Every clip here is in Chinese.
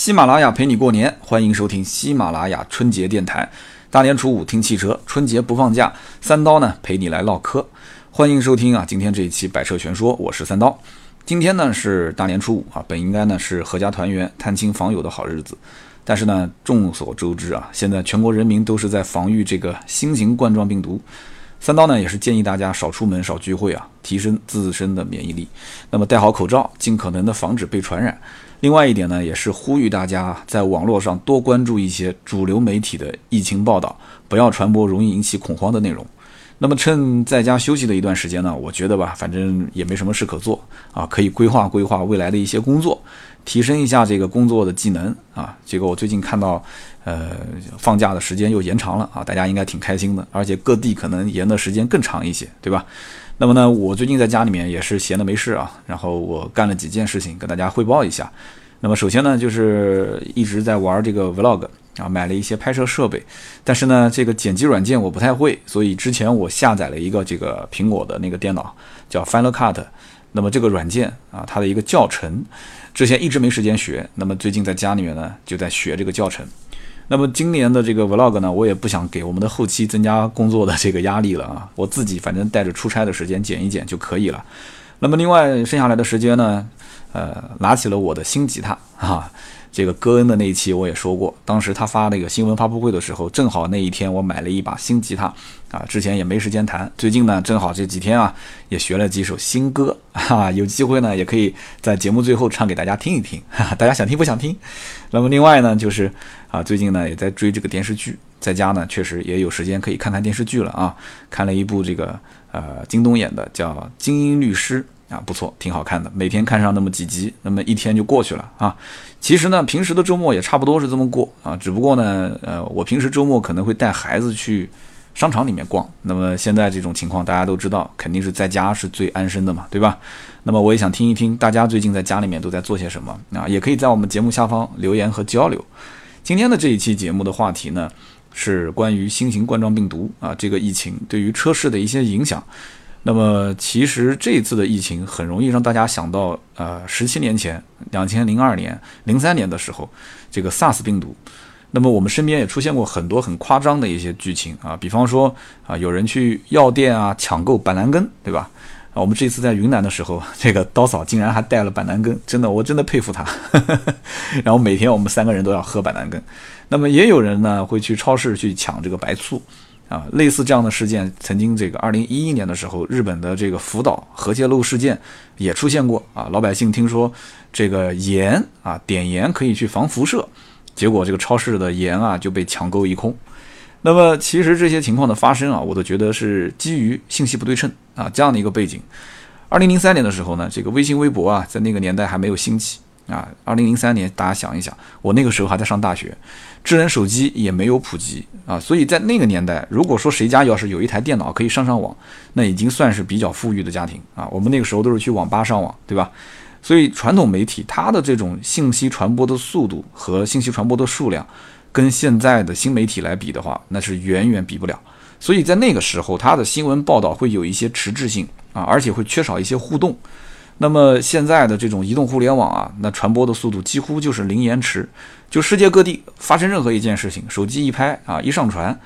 喜马拉雅陪你过年，欢迎收听喜马拉雅春节电台。大年初五听汽车，春节不放假，三刀呢陪你来唠嗑。欢迎收听啊，今天这一期百车全说，我是三刀。今天呢是大年初五啊，本应该呢是阖家团圆、探亲访友的好日子。但是呢，众所周知啊，现在全国人民都是在防御这个新型冠状病毒。三刀呢也是建议大家少出门、少聚会啊，提升自身的免疫力。那么戴好口罩，尽可能的防止被传染。另外一点呢，也是呼吁大家在网络上多关注一些主流媒体的疫情报道，不要传播容易引起恐慌的内容。那么趁在家休息的一段时间呢，我觉得吧，反正也没什么事可做啊，可以规划规划未来的一些工作，提升一下这个工作的技能啊。结果我最近看到，呃，放假的时间又延长了啊，大家应该挺开心的，而且各地可能延的时间更长一些，对吧？那么呢，我最近在家里面也是闲的没事啊，然后我干了几件事情跟大家汇报一下。那么首先呢，就是一直在玩这个 vlog。啊，买了一些拍摄设备，但是呢，这个剪辑软件我不太会，所以之前我下载了一个这个苹果的那个电脑，叫 Final Cut。那么这个软件啊，它的一个教程，之前一直没时间学，那么最近在家里面呢，就在学这个教程。那么今年的这个 Vlog 呢，我也不想给我们的后期增加工作的这个压力了啊，我自己反正带着出差的时间剪一剪就可以了。那么另外剩下来的时间呢，呃，拿起了我的新吉他啊。这个戈恩的那一期我也说过，当时他发那个新闻发布会的时候，正好那一天我买了一把新吉他，啊，之前也没时间弹，最近呢正好这几天啊也学了几首新歌，哈，有机会呢也可以在节目最后唱给大家听一听，哈哈，大家想听不想听？那么另外呢就是啊最近呢也在追这个电视剧，在家呢确实也有时间可以看看电视剧了啊，看了一部这个呃京东演的叫《精英律师》。啊，不错，挺好看的。每天看上那么几集，那么一天就过去了啊。其实呢，平时的周末也差不多是这么过啊。只不过呢，呃，我平时周末可能会带孩子去商场里面逛。那么现在这种情况大家都知道，肯定是在家是最安身的嘛，对吧？那么我也想听一听大家最近在家里面都在做些什么啊，也可以在我们节目下方留言和交流。今天的这一期节目的话题呢，是关于新型冠状病毒啊这个疫情对于车市的一些影响。那么，其实这次的疫情很容易让大家想到，呃，十七年前，两千零二年、零三年的时候，这个 SARS 病毒。那么我们身边也出现过很多很夸张的一些剧情啊，比方说啊，有人去药店啊抢购板蓝根，对吧？啊，我们这次在云南的时候，这个刀嫂竟然还带了板蓝根，真的，我真的佩服她。然后每天我们三个人都要喝板蓝根。那么也有人呢会去超市去抢这个白醋。啊，类似这样的事件，曾经这个二零一一年的时候，日本的这个福岛核泄漏事件也出现过啊。老百姓听说这个盐啊，碘盐可以去防辐射，结果这个超市的盐啊就被抢购一空。那么其实这些情况的发生啊，我都觉得是基于信息不对称啊这样的一个背景。二零零三年的时候呢，这个微信、微博啊，在那个年代还没有兴起。啊，二零零三年，大家想一想，我那个时候还在上大学，智能手机也没有普及啊，所以在那个年代，如果说谁家要是有一台电脑可以上上网，那已经算是比较富裕的家庭啊。我们那个时候都是去网吧上网，对吧？所以传统媒体它的这种信息传播的速度和信息传播的数量，跟现在的新媒体来比的话，那是远远比不了。所以在那个时候，它的新闻报道会有一些迟滞性啊，而且会缺少一些互动。那么现在的这种移动互联网啊，那传播的速度几乎就是零延迟，就世界各地发生任何一件事情，手机一拍啊，一上传，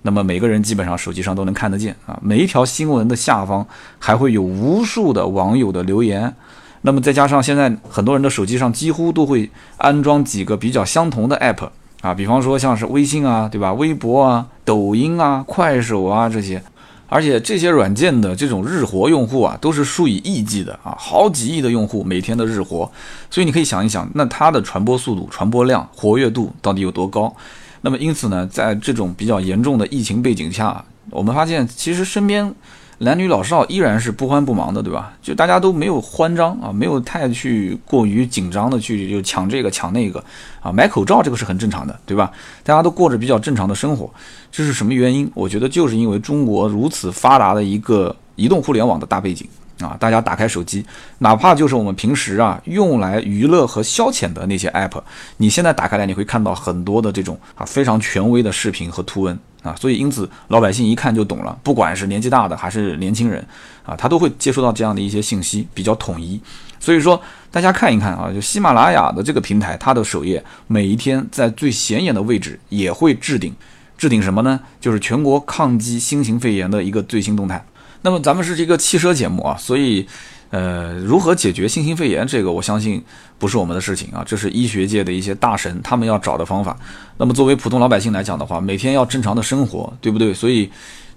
那么每个人基本上手机上都能看得见啊。每一条新闻的下方还会有无数的网友的留言，那么再加上现在很多人的手机上几乎都会安装几个比较相同的 app 啊，比方说像是微信啊，对吧？微博啊、抖音啊、快手啊这些。而且这些软件的这种日活用户啊，都是数以亿计的啊，好几亿的用户每天的日活，所以你可以想一想，那它的传播速度、传播量、活跃度到底有多高？那么因此呢，在这种比较严重的疫情背景下，我们发现其实身边。男女老少依然是不慌不忙的，对吧？就大家都没有慌张啊，没有太去过于紧张的去就抢这个抢那个啊，买口罩这个是很正常的，对吧？大家都过着比较正常的生活，这是什么原因？我觉得就是因为中国如此发达的一个移动互联网的大背景啊，大家打开手机，哪怕就是我们平时啊用来娱乐和消遣的那些 app，你现在打开来你会看到很多的这种啊非常权威的视频和图文。啊，所以因此老百姓一看就懂了，不管是年纪大的还是年轻人，啊，他都会接收到这样的一些信息，比较统一。所以说，大家看一看啊，就喜马拉雅的这个平台，它的首页每一天在最显眼的位置也会置顶，置顶什么呢？就是全国抗击新型肺炎的一个最新动态。那么咱们是这个汽车节目啊，所以，呃，如何解决新型肺炎这个，我相信不是我们的事情啊，这是医学界的一些大神他们要找的方法。那么作为普通老百姓来讲的话，每天要正常的生活，对不对？所以。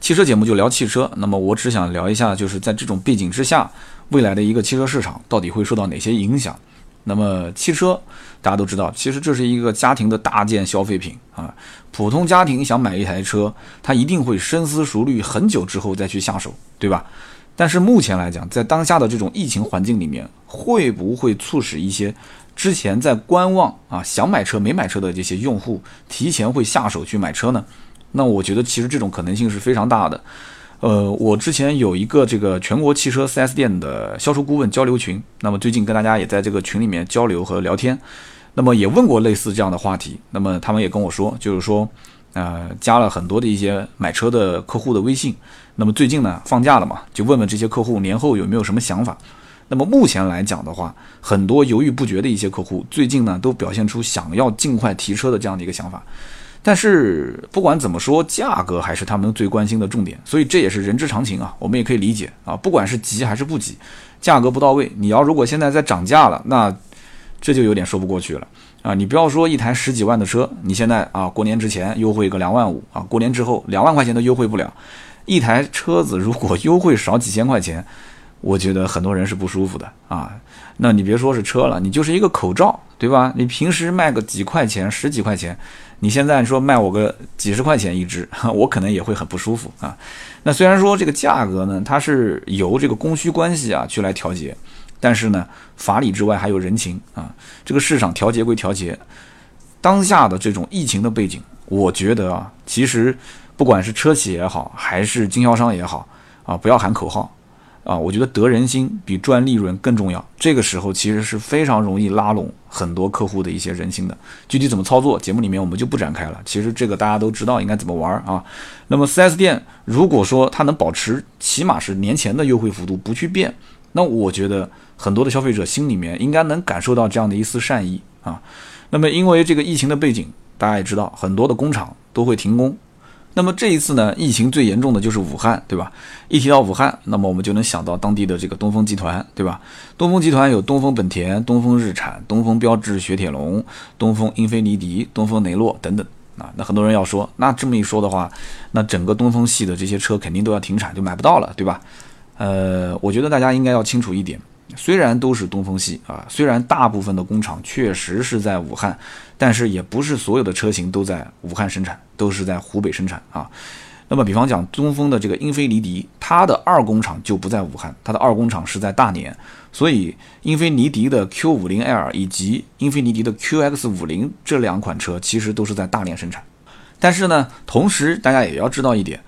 汽车节目就聊汽车，那么我只想聊一下，就是在这种背景之下，未来的一个汽车市场到底会受到哪些影响？那么汽车大家都知道，其实这是一个家庭的大件消费品啊，普通家庭想买一台车，他一定会深思熟虑很久之后再去下手，对吧？但是目前来讲，在当下的这种疫情环境里面，会不会促使一些之前在观望啊想买车没买车的这些用户提前会下手去买车呢？那我觉得其实这种可能性是非常大的，呃，我之前有一个这个全国汽车 4S 店的销售顾问交流群，那么最近跟大家也在这个群里面交流和聊天，那么也问过类似这样的话题，那么他们也跟我说，就是说，呃，加了很多的一些买车的客户的微信，那么最近呢放假了嘛，就问问这些客户年后有没有什么想法，那么目前来讲的话，很多犹豫不决的一些客户，最近呢都表现出想要尽快提车的这样的一个想法。但是不管怎么说，价格还是他们最关心的重点，所以这也是人之常情啊，我们也可以理解啊。不管是急还是不急，价格不到位，你要如果现在在涨价了，那这就有点说不过去了啊。你不要说一台十几万的车，你现在啊过年之前优惠个两万五啊，过年之后两万块钱都优惠不了。一台车子如果优惠少几千块钱，我觉得很多人是不舒服的啊。那你别说是车了，你就是一个口罩，对吧？你平时卖个几块钱、十几块钱。你现在说卖我个几十块钱一只，我可能也会很不舒服啊。那虽然说这个价格呢，它是由这个供需关系啊去来调节，但是呢，法理之外还有人情啊。这个市场调节归调节，当下的这种疫情的背景，我觉得啊，其实不管是车企也好，还是经销商也好啊，不要喊口号。啊，我觉得得人心比赚利润更重要。这个时候其实是非常容易拉拢很多客户的一些人心的。具体怎么操作，节目里面我们就不展开了。其实这个大家都知道应该怎么玩啊。那么 4S 店如果说它能保持起码是年前的优惠幅度不去变，那我觉得很多的消费者心里面应该能感受到这样的一丝善意啊。那么因为这个疫情的背景，大家也知道很多的工厂都会停工。那么这一次呢，疫情最严重的就是武汉，对吧？一提到武汉，那么我们就能想到当地的这个东风集团，对吧？东风集团有东风本田、东风日产、东风标致雪铁龙、东风英菲尼迪、东风雷诺等等啊。那很多人要说，那这么一说的话，那整个东风系的这些车肯定都要停产，就买不到了，对吧？呃，我觉得大家应该要清楚一点。虽然都是东风系啊，虽然大部分的工厂确实是在武汉，但是也不是所有的车型都在武汉生产，都是在湖北生产啊。那么，比方讲东风的这个英菲尼迪，它的二工厂就不在武汉，它的二工厂是在大连。所以，英菲尼迪的 Q50L 以及英菲尼迪的 QX50 这两款车其实都是在大连生产。但是呢，同时大家也要知道一点，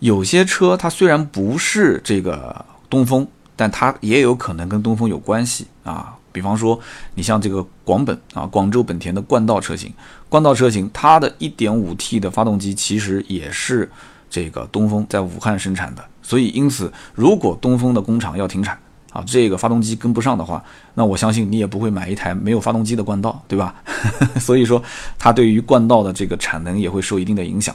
有些车它虽然不是这个东风。但它也有可能跟东风有关系啊，比方说你像这个广本啊，广州本田的冠道车型，冠道车型它的 1.5T 的发动机其实也是这个东风在武汉生产的，所以因此如果东风的工厂要停产啊，这个发动机跟不上的话，那我相信你也不会买一台没有发动机的冠道，对吧？所以说它对于冠道的这个产能也会受一定的影响。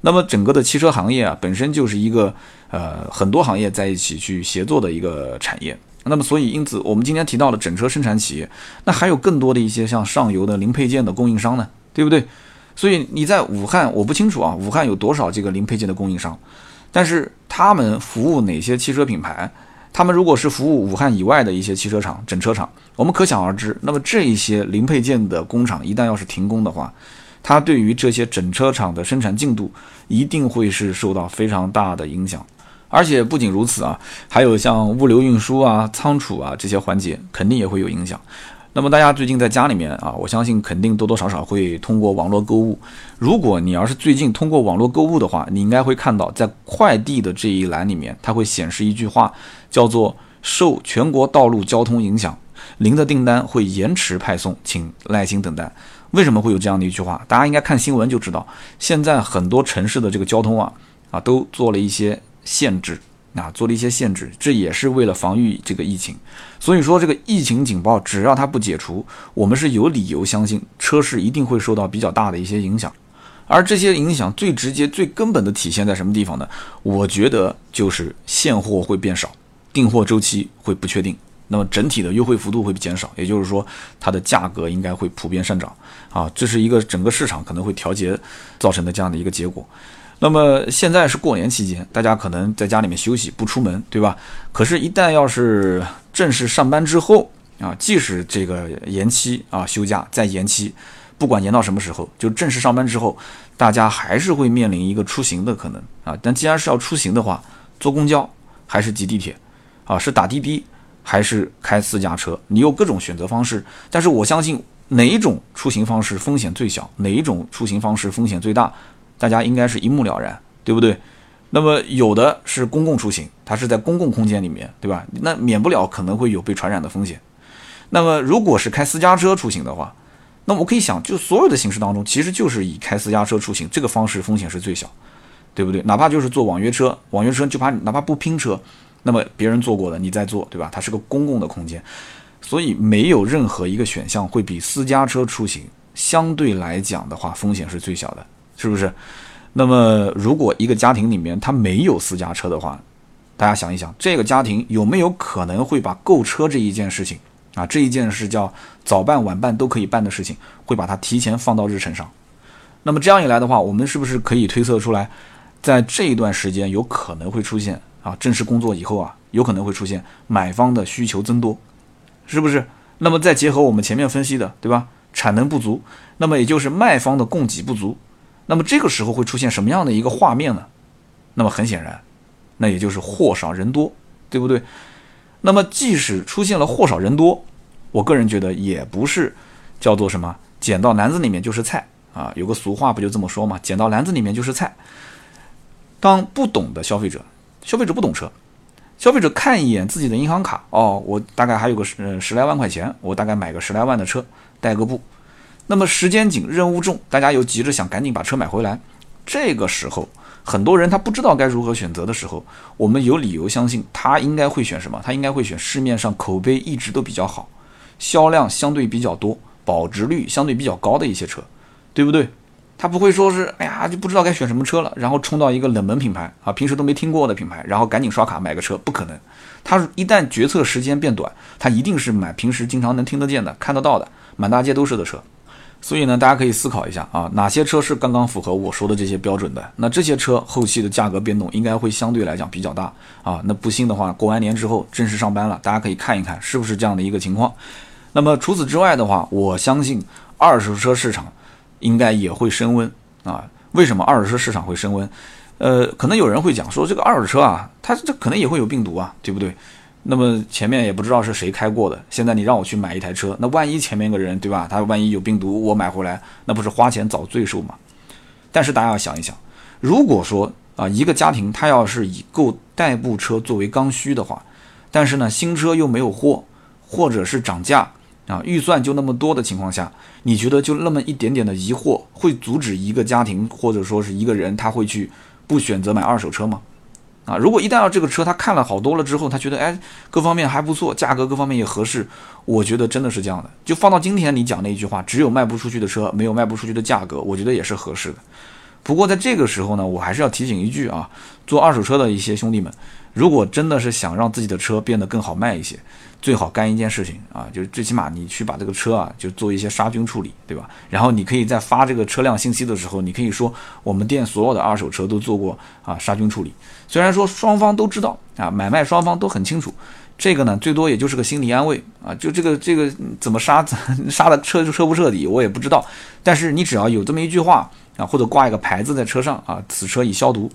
那么整个的汽车行业啊，本身就是一个呃很多行业在一起去协作的一个产业。那么所以因此，我们今天提到了整车生产企业，那还有更多的一些像上游的零配件的供应商呢，对不对？所以你在武汉，我不清楚啊，武汉有多少这个零配件的供应商，但是他们服务哪些汽车品牌？他们如果是服务武汉以外的一些汽车厂、整车厂，我们可想而知，那么这一些零配件的工厂一旦要是停工的话，它对于这些整车厂的生产进度一定会是受到非常大的影响，而且不仅如此啊，还有像物流运输啊、仓储啊这些环节肯定也会有影响。那么大家最近在家里面啊，我相信肯定多多少少会通过网络购物。如果你要是最近通过网络购物的话，你应该会看到在快递的这一栏里面，它会显示一句话，叫做“受全国道路交通影响，您的订单会延迟派送，请耐心等待”。为什么会有这样的一句话？大家应该看新闻就知道，现在很多城市的这个交通啊，啊都做了一些限制，啊，做了一些限制，这也是为了防御这个疫情。所以说，这个疫情警报只要它不解除，我们是有理由相信车市一定会受到比较大的一些影响。而这些影响最直接、最根本的体现在什么地方呢？我觉得就是现货会变少，订货周期会不确定，那么整体的优惠幅度会减少，也就是说它的价格应该会普遍上涨啊，这是一个整个市场可能会调节造成的这样的一个结果。那么现在是过年期间，大家可能在家里面休息不出门，对吧？可是，一旦要是正式上班之后啊，即使这个延期啊休假再延期。不管延到什么时候，就正式上班之后，大家还是会面临一个出行的可能啊。但既然是要出行的话，坐公交还是挤地铁，啊，是打滴滴还是开私家车，你有各种选择方式。但是我相信哪一种出行方式风险最小，哪一种出行方式风险最大，大家应该是一目了然，对不对？那么有的是公共出行，它是在公共空间里面，对吧？那免不了可能会有被传染的风险。那么如果是开私家车出行的话，那我可以想，就所有的形式当中，其实就是以开私家车出行这个方式风险是最小，对不对？哪怕就是坐网约车，网约车就怕哪怕不拼车，那么别人坐过的你再坐，对吧？它是个公共的空间，所以没有任何一个选项会比私家车出行相对来讲的话风险是最小的，是不是？那么如果一个家庭里面他没有私家车的话，大家想一想，这个家庭有没有可能会把购车这一件事情？啊，这一件事叫早办晚办都可以办的事情，会把它提前放到日程上。那么这样一来的话，我们是不是可以推测出来，在这一段时间有可能会出现啊，正式工作以后啊，有可能会出现买方的需求增多，是不是？那么再结合我们前面分析的，对吧？产能不足，那么也就是卖方的供给不足，那么这个时候会出现什么样的一个画面呢？那么很显然，那也就是货少人多，对不对？那么，即使出现了货少人多，我个人觉得也不是叫做什么“捡到篮子里面就是菜”啊。有个俗话不就这么说嘛，“捡到篮子里面就是菜”。当不懂的消费者，消费者不懂车，消费者看一眼自己的银行卡，哦，我大概还有个十十来万块钱，我大概买个十来万的车，代个步。那么时间紧，任务重，大家又急着想赶紧把车买回来，这个时候。很多人他不知道该如何选择的时候，我们有理由相信他应该会选什么？他应该会选市面上口碑一直都比较好、销量相对比较多、保值率相对比较高的一些车，对不对？他不会说是哎呀就不知道该选什么车了，然后冲到一个冷门品牌啊，平时都没听过的品牌，然后赶紧刷卡买个车，不可能。他一旦决策时间变短，他一定是买平时经常能听得见的、看得到的、满大街都是的车。所以呢，大家可以思考一下啊，哪些车是刚刚符合我说的这些标准的？那这些车后期的价格变动应该会相对来讲比较大啊。那不信的话，过完年之后正式上班了，大家可以看一看是不是这样的一个情况。那么除此之外的话，我相信二手车市场应该也会升温啊。为什么二手车市场会升温？呃，可能有人会讲说，这个二手车啊，它这可能也会有病毒啊，对不对？那么前面也不知道是谁开过的，现在你让我去买一台车，那万一前面个人对吧？他万一有病毒，我买回来那不是花钱找罪受吗？但是大家要想一想，如果说啊一个家庭他要是以购代步车作为刚需的话，但是呢新车又没有货，或者是涨价啊预算就那么多的情况下，你觉得就那么一点点的疑惑会阻止一个家庭或者说是一个人他会去不选择买二手车吗？啊，如果一旦要这个车，他看了好多了之后，他觉得哎，各方面还不错，价格各方面也合适，我觉得真的是这样的。就放到今天你讲那一句话，只有卖不出去的车，没有卖不出去的价格，我觉得也是合适的。不过在这个时候呢，我还是要提醒一句啊，做二手车的一些兄弟们，如果真的是想让自己的车变得更好卖一些。最好干一件事情啊，就是最起码你去把这个车啊，就做一些杀菌处理，对吧？然后你可以在发这个车辆信息的时候，你可以说我们店所有的二手车都做过啊杀菌处理。虽然说双方都知道啊，买卖双方都很清楚，这个呢最多也就是个心理安慰啊。就这个这个怎么杀 杀的彻彻不彻底，我也不知道。但是你只要有这么一句话啊，或者挂一个牌子在车上啊，此车已消毒，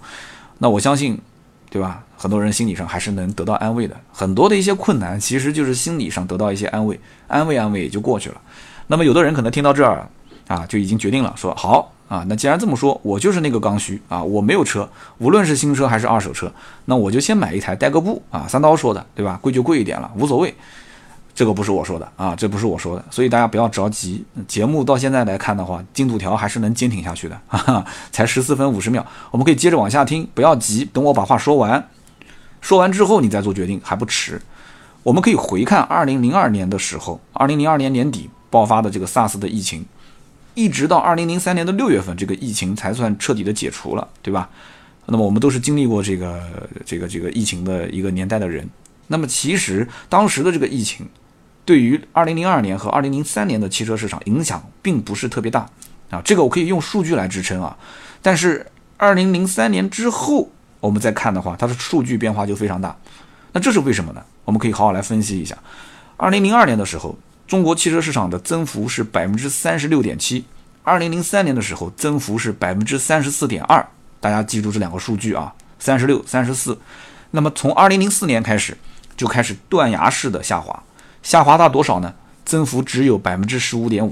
那我相信。对吧？很多人心理上还是能得到安慰的。很多的一些困难，其实就是心理上得到一些安慰，安慰安慰也就过去了。那么有的人可能听到这儿啊，就已经决定了，说好啊，那既然这么说，我就是那个刚需啊，我没有车，无论是新车还是二手车，那我就先买一台代个步啊。三刀说的，对吧？贵就贵一点了，无所谓。这个不是我说的啊，这不是我说的，所以大家不要着急。节目到现在来看的话，进度条还是能坚挺下去的，哈哈，才十四分五十秒，我们可以接着往下听，不要急，等我把话说完。说完之后你再做决定还不迟。我们可以回看二零零二年的时候，二零零二年年底爆发的这个 SARS 的疫情，一直到二零零三年的六月份，这个疫情才算彻底的解除了，对吧？那么我们都是经历过这个这个这个疫情的一个年代的人。那么其实当时的这个疫情，对于二零零二年和二零零三年的汽车市场影响并不是特别大啊，这个我可以用数据来支撑啊。但是二零零三年之后，我们再看的话，它的数据变化就非常大。那这是为什么呢？我们可以好好来分析一下。二零零二年的时候，中国汽车市场的增幅是百分之三十六点七；二零零三年的时候，增幅是百分之三十四点二。大家记住这两个数据啊，三十六、三十四。那么从二零零四年开始，就开始断崖式的下滑，下滑到多少呢？增幅只有百分之十五点五。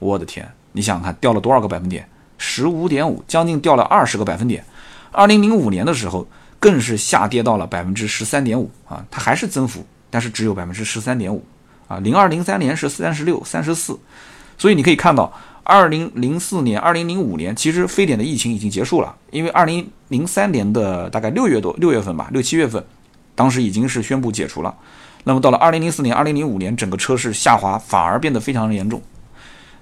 我的天，你想想看，掉了多少个百分点？十五点五，将近掉了二十个百分点。二零零五年的时候，更是下跌到了百分之十三点五啊，它还是增幅，但是只有百分之十三点五啊。零二零三年是三十六、三十四，所以你可以看到，二零零四年、二零零五年其实非典的疫情已经结束了，因为二零零三年的大概六月多、六月份吧，六七月份，当时已经是宣布解除了。那么到了二零零四年、二零零五年，整个车市下滑反而变得非常严重。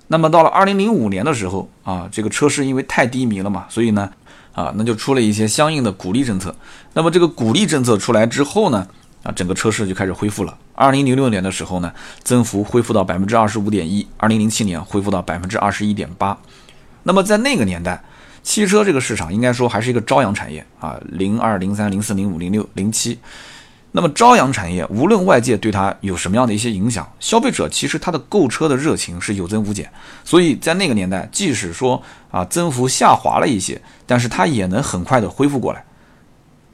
那么到了二零零五年的时候啊，这个车市因为太低迷了嘛，所以呢，啊，那就出了一些相应的鼓励政策。那么这个鼓励政策出来之后呢，啊，整个车市就开始恢复了。二零零六年的时候呢，增幅恢复到百分之二十五点一；二零零七年恢复到百分之二十一点八。那么在那个年代，汽车这个市场应该说还是一个朝阳产业啊，零二、零三、零四、零五、零六、零七。那么朝阳产业，无论外界对它有什么样的一些影响，消费者其实他的购车的热情是有增无减。所以在那个年代，即使说啊增幅下滑了一些，但是它也能很快的恢复过来。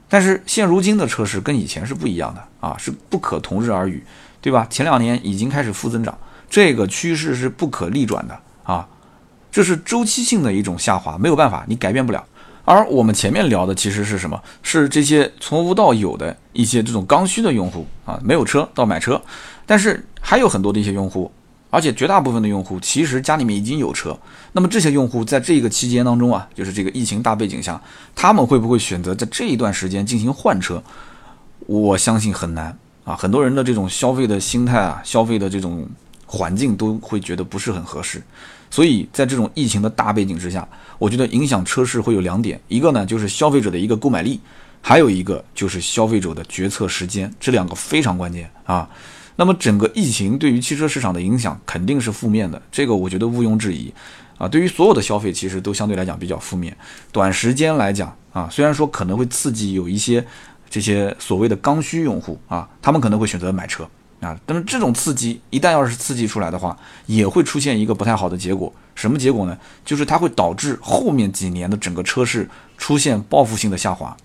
但是现如今的车市跟以前是不一样的啊，是不可同日而语，对吧？前两年已经开始负增长，这个趋势是不可逆转的啊，这是周期性的一种下滑，没有办法，你改变不了。而我们前面聊的其实是什么？是这些从无到有的一些这种刚需的用户啊，没有车到买车，但是还有很多的一些用户，而且绝大部分的用户其实家里面已经有车。那么这些用户在这个期间当中啊，就是这个疫情大背景下，他们会不会选择在这一段时间进行换车？我相信很难啊，很多人的这种消费的心态啊，消费的这种环境都会觉得不是很合适。所以在这种疫情的大背景之下，我觉得影响车市会有两点，一个呢就是消费者的一个购买力，还有一个就是消费者的决策时间，这两个非常关键啊。那么整个疫情对于汽车市场的影响肯定是负面的，这个我觉得毋庸置疑啊。对于所有的消费其实都相对来讲比较负面。短时间来讲啊，虽然说可能会刺激有一些这些所谓的刚需用户啊，他们可能会选择买车。啊，那么这种刺激一旦要是刺激出来的话，也会出现一个不太好的结果。什么结果呢？就是它会导致后面几年的整个车市出现报复性的下滑。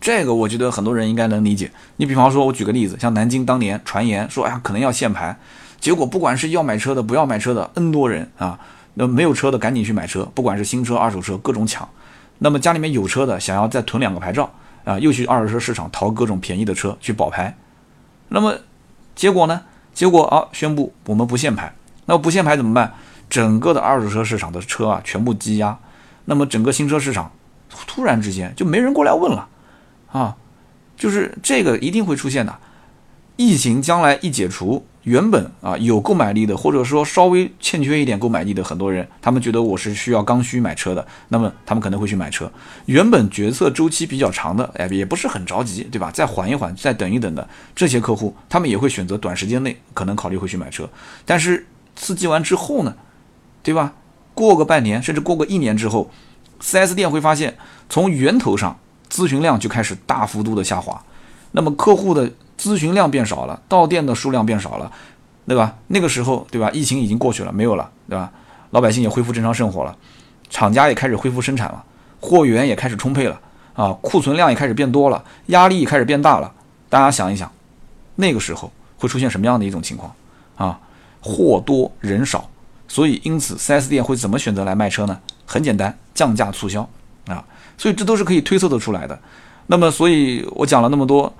这个我觉得很多人应该能理解。你比方说，我举个例子，像南京当年传言说，哎呀，可能要限牌，结果不管是要买车的、不要买车的，N 多人啊，那没有车的赶紧去买车，不管是新车、二手车，各种抢。那么家里面有车的，想要再囤两个牌照啊，又去二手车市场淘各种便宜的车去保牌。那么结果呢？结果啊，宣布我们不限牌。那不限牌怎么办？整个的二手车市场的车啊，全部积压。那么整个新车市场突然之间就没人过来问了啊，就是这个一定会出现的。疫情将来一解除。原本啊有购买力的，或者说稍微欠缺一点购买力的很多人，他们觉得我是需要刚需买车的，那么他们可能会去买车。原本决策周期比较长的，哎，也不是很着急，对吧？再缓一缓，再等一等的这些客户，他们也会选择短时间内可能考虑会去买车。但是刺激完之后呢，对吧？过个半年，甚至过个一年之后，4S 店会发现从源头上咨询量就开始大幅度的下滑，那么客户的。咨询量变少了，到店的数量变少了，对吧？那个时候，对吧？疫情已经过去了，没有了，对吧？老百姓也恢复正常生活了，厂家也开始恢复生产了，货源也开始充沛了，啊，库存量也开始变多了，压力开始变大了。大家想一想，那个时候会出现什么样的一种情况啊？货多人少，所以因此 4S 店会怎么选择来卖车呢？很简单，降价促销啊，所以这都是可以推测得出来的。那么，所以我讲了那么多。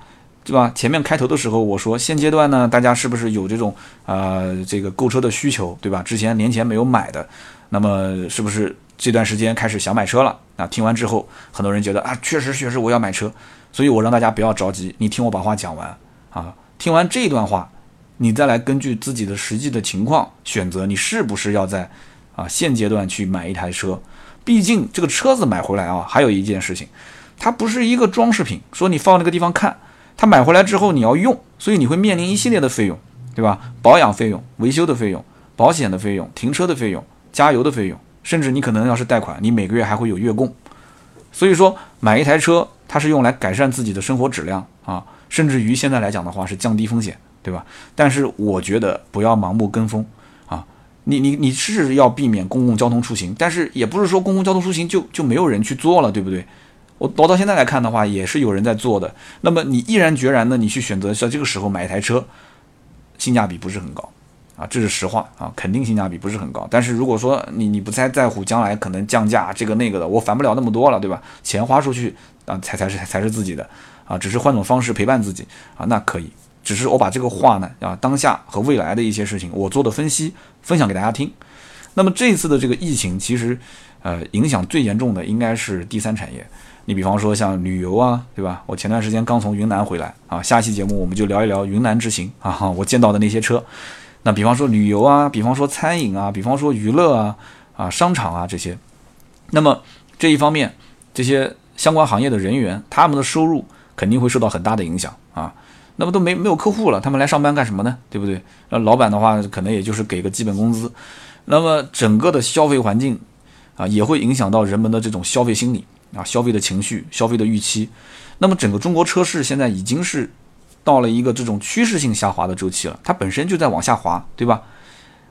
对吧？前面开头的时候我说，现阶段呢，大家是不是有这种呃这个购车的需求，对吧？之前年前没有买的，那么是不是这段时间开始想买车了。啊，听完之后，很多人觉得啊，确实确实我要买车，所以我让大家不要着急，你听我把话讲完啊。听完这段话，你再来根据自己的实际的情况选择，你是不是要在啊现阶段去买一台车？毕竟这个车子买回来啊，还有一件事情，它不是一个装饰品，说你放那个地方看，它买回来之后你要用，所以你会面临一系列的费用，对吧？保养费用、维修的费用、保险的费用、停车的费用、加油的费用，甚至你可能要是贷款，你每个月还会有月供。所以说，买一台车，它是用来改善自己的生活质量啊，甚至于现在来讲的话是降低风险，对吧？但是我觉得不要盲目跟风啊。你你你是要避免公共交通出行，但是也不是说公共交通出行就就没有人去做了，对不对？我我到现在来看的话，也是有人在做的。那么你毅然决然的你去选择在这个时候买一台车，性价比不是很高啊，这是实话啊，肯定性价比不是很高。但是如果说你你不太在乎将来可能降价这个那个的，我烦不了那么多了，对吧？钱花出去啊才才是才是自己的啊，只是换种方式陪伴自己啊，那可以。只是我把这个话呢啊，当下和未来的一些事情，我做的分析分享给大家听。那么这次的这个疫情，其实呃影响最严重的应该是第三产业。你比方说像旅游啊，对吧？我前段时间刚从云南回来啊，下期节目我们就聊一聊云南之行啊，我见到的那些车。那比方说旅游啊，比方说餐饮啊，比方说娱乐啊啊商场啊这些。那么这一方面，这些相关行业的人员，他们的收入肯定会受到很大的影响啊。那么都没没有客户了，他们来上班干什么呢？对不对？那老板的话可能也就是给个基本工资。那么整个的消费环境啊，也会影响到人们的这种消费心理啊、消费的情绪、消费的预期。那么整个中国车市现在已经是到了一个这种趋势性下滑的周期了，它本身就在往下滑，对吧？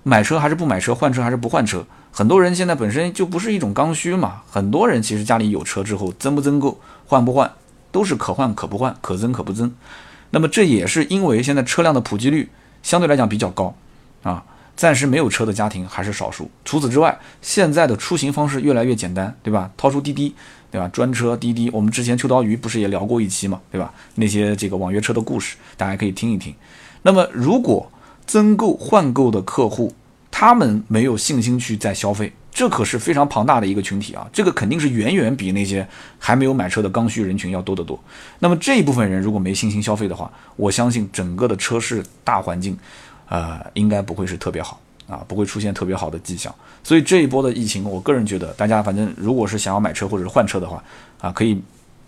买车还是不买车，换车还是不换车？很多人现在本身就不是一种刚需嘛。很多人其实家里有车之后，增不增购、换不换，都是可换可不换、可增可不增。那么这也是因为现在车辆的普及率相对来讲比较高，啊，暂时没有车的家庭还是少数。除此之外，现在的出行方式越来越简单，对吧？掏出滴滴，对吧？专车滴滴，我们之前秋刀鱼不是也聊过一期嘛，对吧？那些这个网约车的故事，大家可以听一听。那么如果增购换购的客户，他们没有信心去再消费。这可是非常庞大的一个群体啊，这个肯定是远远比那些还没有买车的刚需人群要多得多。那么这一部分人如果没信心消费的话，我相信整个的车市大环境，呃，应该不会是特别好啊，不会出现特别好的迹象。所以这一波的疫情，我个人觉得，大家反正如果是想要买车或者是换车的话，啊，可以。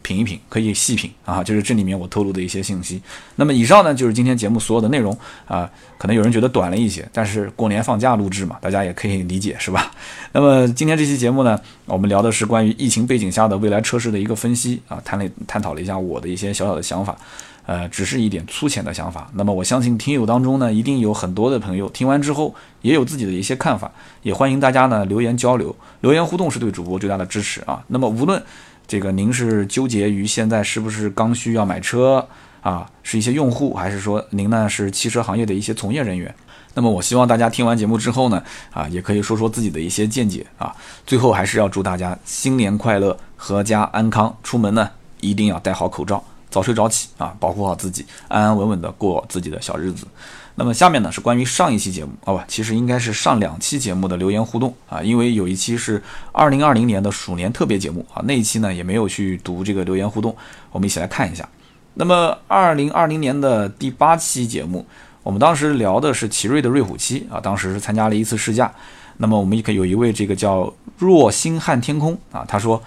品一品，可以细品啊，就是这里面我透露的一些信息。那么以上呢，就是今天节目所有的内容啊。可能有人觉得短了一些，但是过年放假录制嘛，大家也可以理解，是吧？那么今天这期节目呢，我们聊的是关于疫情背景下的未来车市的一个分析啊，谈了探讨了一下我的一些小小的想法，呃，只是一点粗浅的想法。那么我相信听友当中呢，一定有很多的朋友听完之后也有自己的一些看法，也欢迎大家呢留言交流，留言互动是对主播最大的支持啊。那么无论这个您是纠结于现在是不是刚需要买车啊？是一些用户，还是说您呢是汽车行业的一些从业人员？那么我希望大家听完节目之后呢，啊，也可以说说自己的一些见解啊。最后还是要祝大家新年快乐，阖家安康。出门呢一定要戴好口罩，早睡早起啊，保护好自己，安安稳稳的过自己的小日子。那么下面呢是关于上一期节目啊不，其实应该是上两期节目的留言互动啊，因为有一期是二零二零年的鼠年特别节目啊，那一期呢也没有去读这个留言互动，我们一起来看一下。那么二零二零年的第八期节目，我们当时聊的是奇瑞的瑞虎七啊，当时是参加了一次试驾。那么我们也可以有一位这个叫若星汉天空啊，他说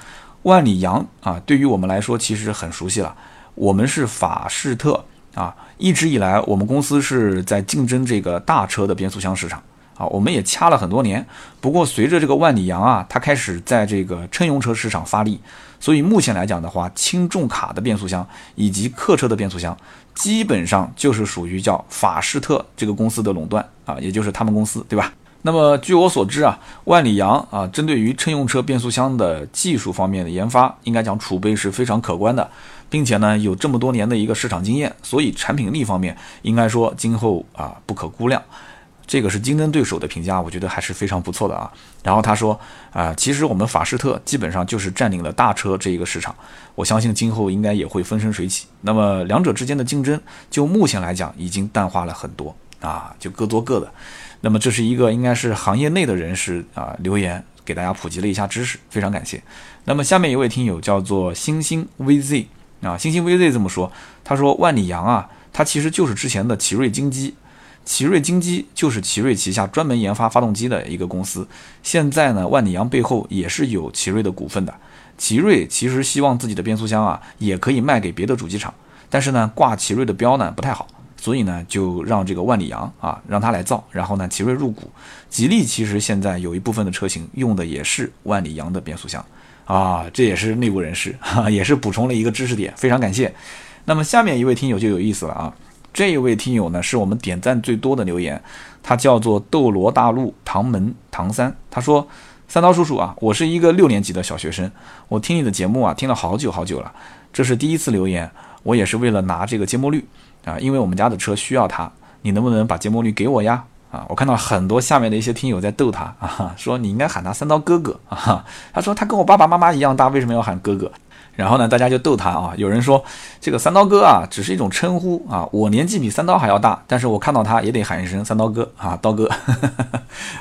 万里扬啊，对于我们来说其实很熟悉了，我们是法士特。啊，一直以来我们公司是在竞争这个大车的变速箱市场啊，我们也掐了很多年。不过随着这个万里扬啊，它开始在这个乘用车市场发力，所以目前来讲的话，轻重卡的变速箱以及客车的变速箱，基本上就是属于叫法士特这个公司的垄断啊，也就是他们公司，对吧？那么据我所知啊，万里扬啊，针对于乘用车变速箱的技术方面的研发，应该讲储备是非常可观的。并且呢，有这么多年的一个市场经验，所以产品力方面应该说今后啊不可估量。这个是竞争对手的评价，我觉得还是非常不错的啊。然后他说啊，其实我们法士特基本上就是占领了大车这一个市场，我相信今后应该也会风生水起。那么两者之间的竞争，就目前来讲已经淡化了很多啊，就各做各的。那么这是一个应该是行业内的人士啊留言。给大家普及了一下知识，非常感谢。那么下面一位听友叫做星星 VZ 啊，星星 VZ 这么说，他说万里扬啊，它其实就是之前的奇瑞精机，奇瑞精机就是奇瑞旗下专门研发发动机的一个公司。现在呢，万里扬背后也是有奇瑞的股份的。奇瑞其实希望自己的变速箱啊，也可以卖给别的主机厂，但是呢，挂奇瑞的标呢不太好。所以呢，就让这个万里扬啊，让他来造，然后呢，奇瑞入股。吉利其实现在有一部分的车型用的也是万里扬的变速箱啊，这也是内部人士 哈，也是补充了一个知识点，非常感谢。那么下面一位听友就有意思了啊，这一位听友呢是我们点赞最多的留言，他叫做斗罗大陆唐门唐三，他说：三刀叔叔啊，我是一个六年级的小学生，我听你的节目啊听了好久好久了，这是第一次留言，我也是为了拿这个节目率。啊，因为我们家的车需要它，你能不能把节目率给我呀？啊，我看到很多下面的一些听友在逗他啊，说你应该喊他三刀哥哥啊。他说他跟我爸爸妈妈一样大，为什么要喊哥哥？然后呢，大家就逗他啊。有人说这个三刀哥啊，只是一种称呼啊。我年纪比三刀还要大，但是我看到他也得喊一声三刀哥啊，刀哥。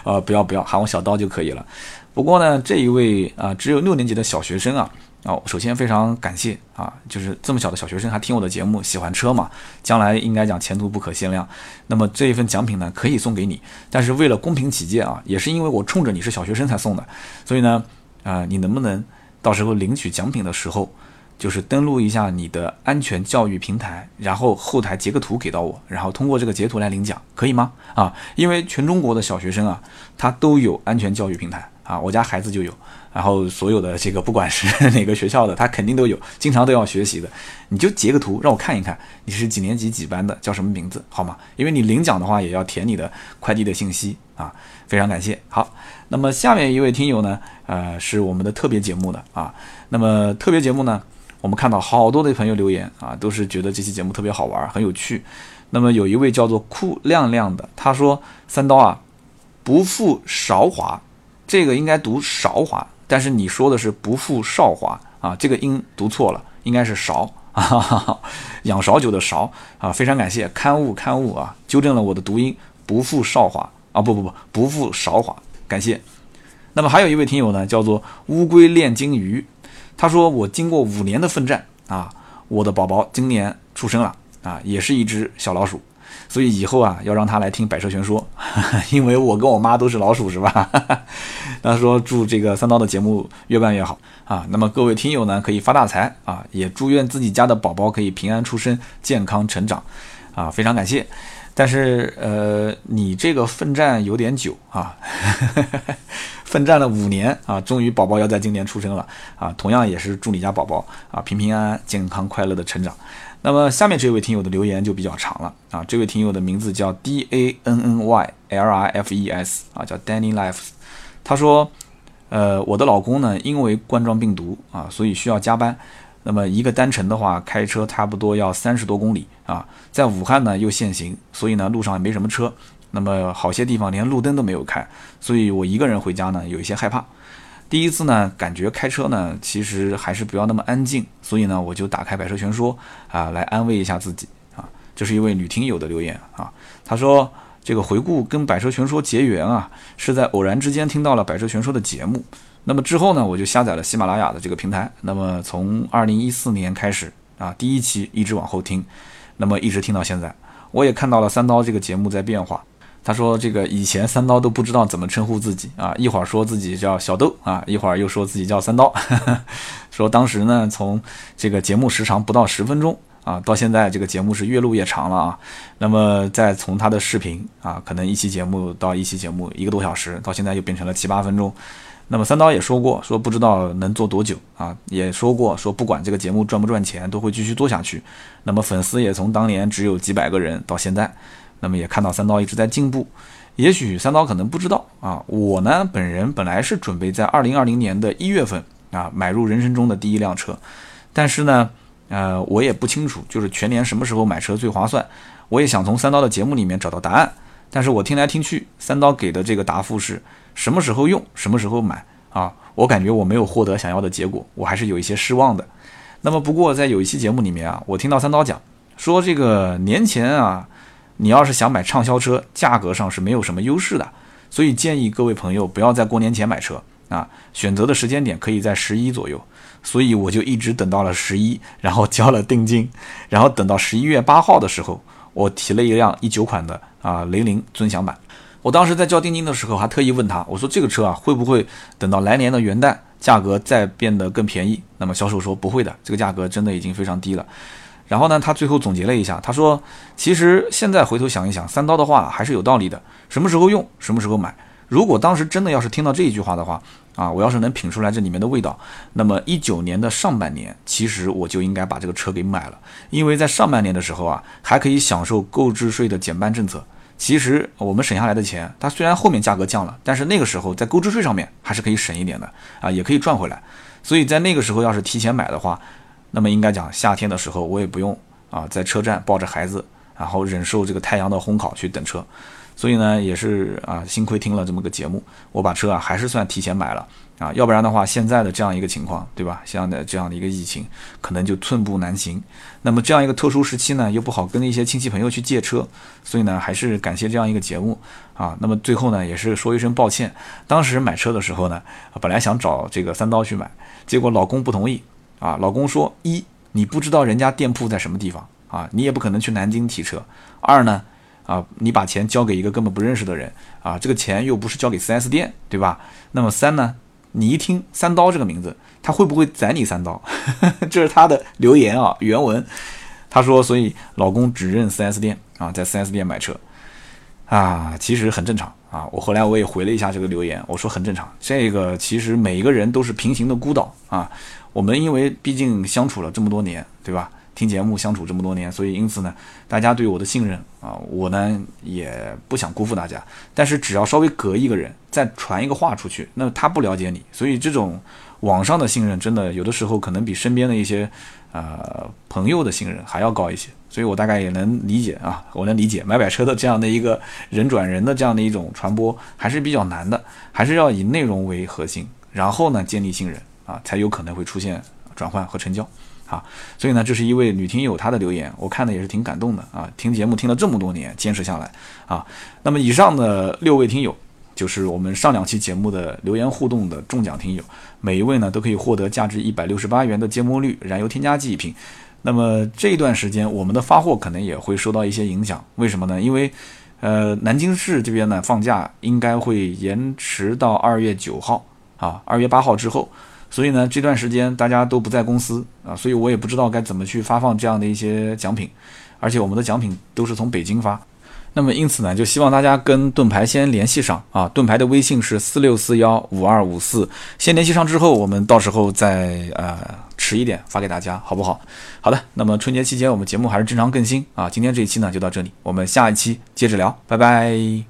呃，不要不要喊我小刀就可以了。不过呢，这一位啊，只有六年级的小学生啊。哦，首先非常感谢啊，就是这么小的小学生还听我的节目，喜欢车嘛，将来应该讲前途不可限量。那么这一份奖品呢，可以送给你，但是为了公平起见啊，也是因为我冲着你是小学生才送的，所以呢，啊，你能不能到时候领取奖品的时候，就是登录一下你的安全教育平台，然后后台截个图给到我，然后通过这个截图来领奖，可以吗？啊，因为全中国的小学生啊，他都有安全教育平台。啊，我家孩子就有，然后所有的这个不管是 哪个学校的，他肯定都有，经常都要学习的。你就截个图让我看一看，你是几年级几班的，叫什么名字，好吗？因为你领奖的话也要填你的快递的信息啊。非常感谢。好，那么下面一位听友呢，呃，是我们的特别节目的啊。那么特别节目呢，我们看到好多的朋友留言啊，都是觉得这期节目特别好玩，很有趣。那么有一位叫做酷亮亮的，他说：“三刀啊，不负韶华。”这个应该读韶华，但是你说的是不负韶华啊，这个音读错了，应该是韶啊，养韶酒的韶啊，非常感谢刊物刊物啊，纠正了我的读音，不负韶华啊，不不不，不负韶华，感谢。那么还有一位听友呢，叫做乌龟炼金鱼，他说我经过五年的奋战啊，我的宝宝今年出生了啊，也是一只小老鼠。所以以后啊，要让他来听《百车全说》，因为我跟我妈都是老鼠，是吧？他说祝这个三刀的节目越办越好啊。那么各位听友呢，可以发大财啊，也祝愿自己家的宝宝可以平安出生、健康成长啊。非常感谢。但是呃，你这个奋战有点久啊，奋战了五年啊，终于宝宝要在今年出生了啊。同样也是祝你家宝宝啊平平安安、健康快乐的成长。那么下面这位听友的留言就比较长了啊，这位听友的名字叫 D A N N Y L I F E S 啊，叫 Danny Lives。他说，呃，我的老公呢，因为冠状病毒啊，所以需要加班。那么一个单程的话，开车差不多要三十多公里啊，在武汉呢又限行，所以呢路上也没什么车。那么好些地方连路灯都没有开，所以我一个人回家呢有一些害怕。第一次呢，感觉开车呢，其实还是不要那么安静，所以呢，我就打开《百车全说》啊，来安慰一下自己啊。这是一位女听友的留言啊，她说这个回顾跟《百车全说》结缘啊，是在偶然之间听到了《百车全说》的节目，那么之后呢，我就下载了喜马拉雅的这个平台，那么从二零一四年开始啊，第一期一直往后听，那么一直听到现在，我也看到了三刀这个节目在变化。他说：“这个以前三刀都不知道怎么称呼自己啊，一会儿说自己叫小豆啊，一会儿又说自己叫三刀。说当时呢，从这个节目时长不到十分钟啊，到现在这个节目是越录越长了啊。那么再从他的视频啊，可能一期节目到一期节目一个多小时，到现在又变成了七八分钟。那么三刀也说过，说不知道能做多久啊，也说过说不管这个节目赚不赚钱，都会继续做下去。那么粉丝也从当年只有几百个人到现在。”那么也看到三刀一直在进步，也许三刀可能不知道啊，我呢本人本来是准备在二零二零年的一月份啊买入人生中的第一辆车，但是呢，呃，我也不清楚就是全年什么时候买车最划算，我也想从三刀的节目里面找到答案，但是我听来听去，三刀给的这个答复是什么时候用什么时候买啊，我感觉我没有获得想要的结果，我还是有一些失望的。那么不过在有一期节目里面啊，我听到三刀讲说这个年前啊。你要是想买畅销车，价格上是没有什么优势的，所以建议各位朋友不要在过年前买车啊，选择的时间点可以在十一左右，所以我就一直等到了十一，然后交了定金，然后等到十一月八号的时候，我提了一辆一九款的啊雷凌尊享版。我当时在交定金的时候，还特意问他，我说这个车啊会不会等到来年的元旦价格再变得更便宜？那么销售说不会的，这个价格真的已经非常低了。然后呢，他最后总结了一下，他说其实现在回头想一想，三刀的话还是有道理的，什么时候用什么时候买。如果当时真的要是听到这一句话的话，啊，我要是能品出来这里面的味道，那么一九年的上半年，其实我就应该把这个车给买了，因为在上半年的时候啊，还可以享受购置税的减半政策。其实我们省下来的钱，它虽然后面价格降了，但是那个时候在购置税上面还是可以省一点的啊，也可以赚回来。所以在那个时候要是提前买的话，那么应该讲夏天的时候我也不用啊在车站抱着孩子，然后忍受这个太阳的烘烤去等车。所以呢，也是啊，幸亏听了这么个节目，我把车啊还是算提前买了啊，要不然的话，现在的这样一个情况，对吧？像的这样的一个疫情，可能就寸步难行。那么这样一个特殊时期呢，又不好跟一些亲戚朋友去借车，所以呢，还是感谢这样一个节目啊。那么最后呢，也是说一声抱歉，当时买车的时候呢，本来想找这个三刀去买，结果老公不同意啊。老公说：一，你不知道人家店铺在什么地方啊，你也不可能去南京提车；二呢。啊，你把钱交给一个根本不认识的人啊，这个钱又不是交给 4S 店，对吧？那么三呢？你一听三刀这个名字，他会不会宰你三刀？这是他的留言啊，原文。他说，所以老公只认 4S 店啊，在 4S 店买车啊，其实很正常啊。我后来我也回了一下这个留言，我说很正常。这个其实每一个人都是平行的孤岛啊。我们因为毕竟相处了这么多年，对吧？听节目相处这么多年，所以因此呢，大家对我的信任啊，我呢也不想辜负大家。但是只要稍微隔一个人，再传一个话出去，那他不了解你，所以这种网上的信任真的有的时候可能比身边的一些呃朋友的信任还要高一些。所以我大概也能理解啊，我能理解买买车的这样的一个人转人的这样的一种传播还是比较难的，还是要以内容为核心，然后呢建立信任啊，才有可能会出现转换和成交。啊，所以呢，这是一位女听友她的留言，我看的也是挺感动的啊。听节目听了这么多年，坚持下来啊。那么以上的六位听友，就是我们上两期节目的留言互动的中奖听友，每一位呢都可以获得价值一百六十八元的芥末绿燃油添加剂一瓶。那么这一段时间，我们的发货可能也会受到一些影响，为什么呢？因为呃，南京市这边呢放假应该会延迟到二月九号啊，二月八号之后。所以呢，这段时间大家都不在公司啊，所以我也不知道该怎么去发放这样的一些奖品，而且我们的奖品都是从北京发。那么因此呢，就希望大家跟盾牌先联系上啊，盾牌的微信是四六四幺五二五四，先联系上之后，我们到时候再呃迟一点发给大家，好不好？好的，那么春节期间我们节目还是正常更新啊，今天这一期呢就到这里，我们下一期接着聊，拜拜。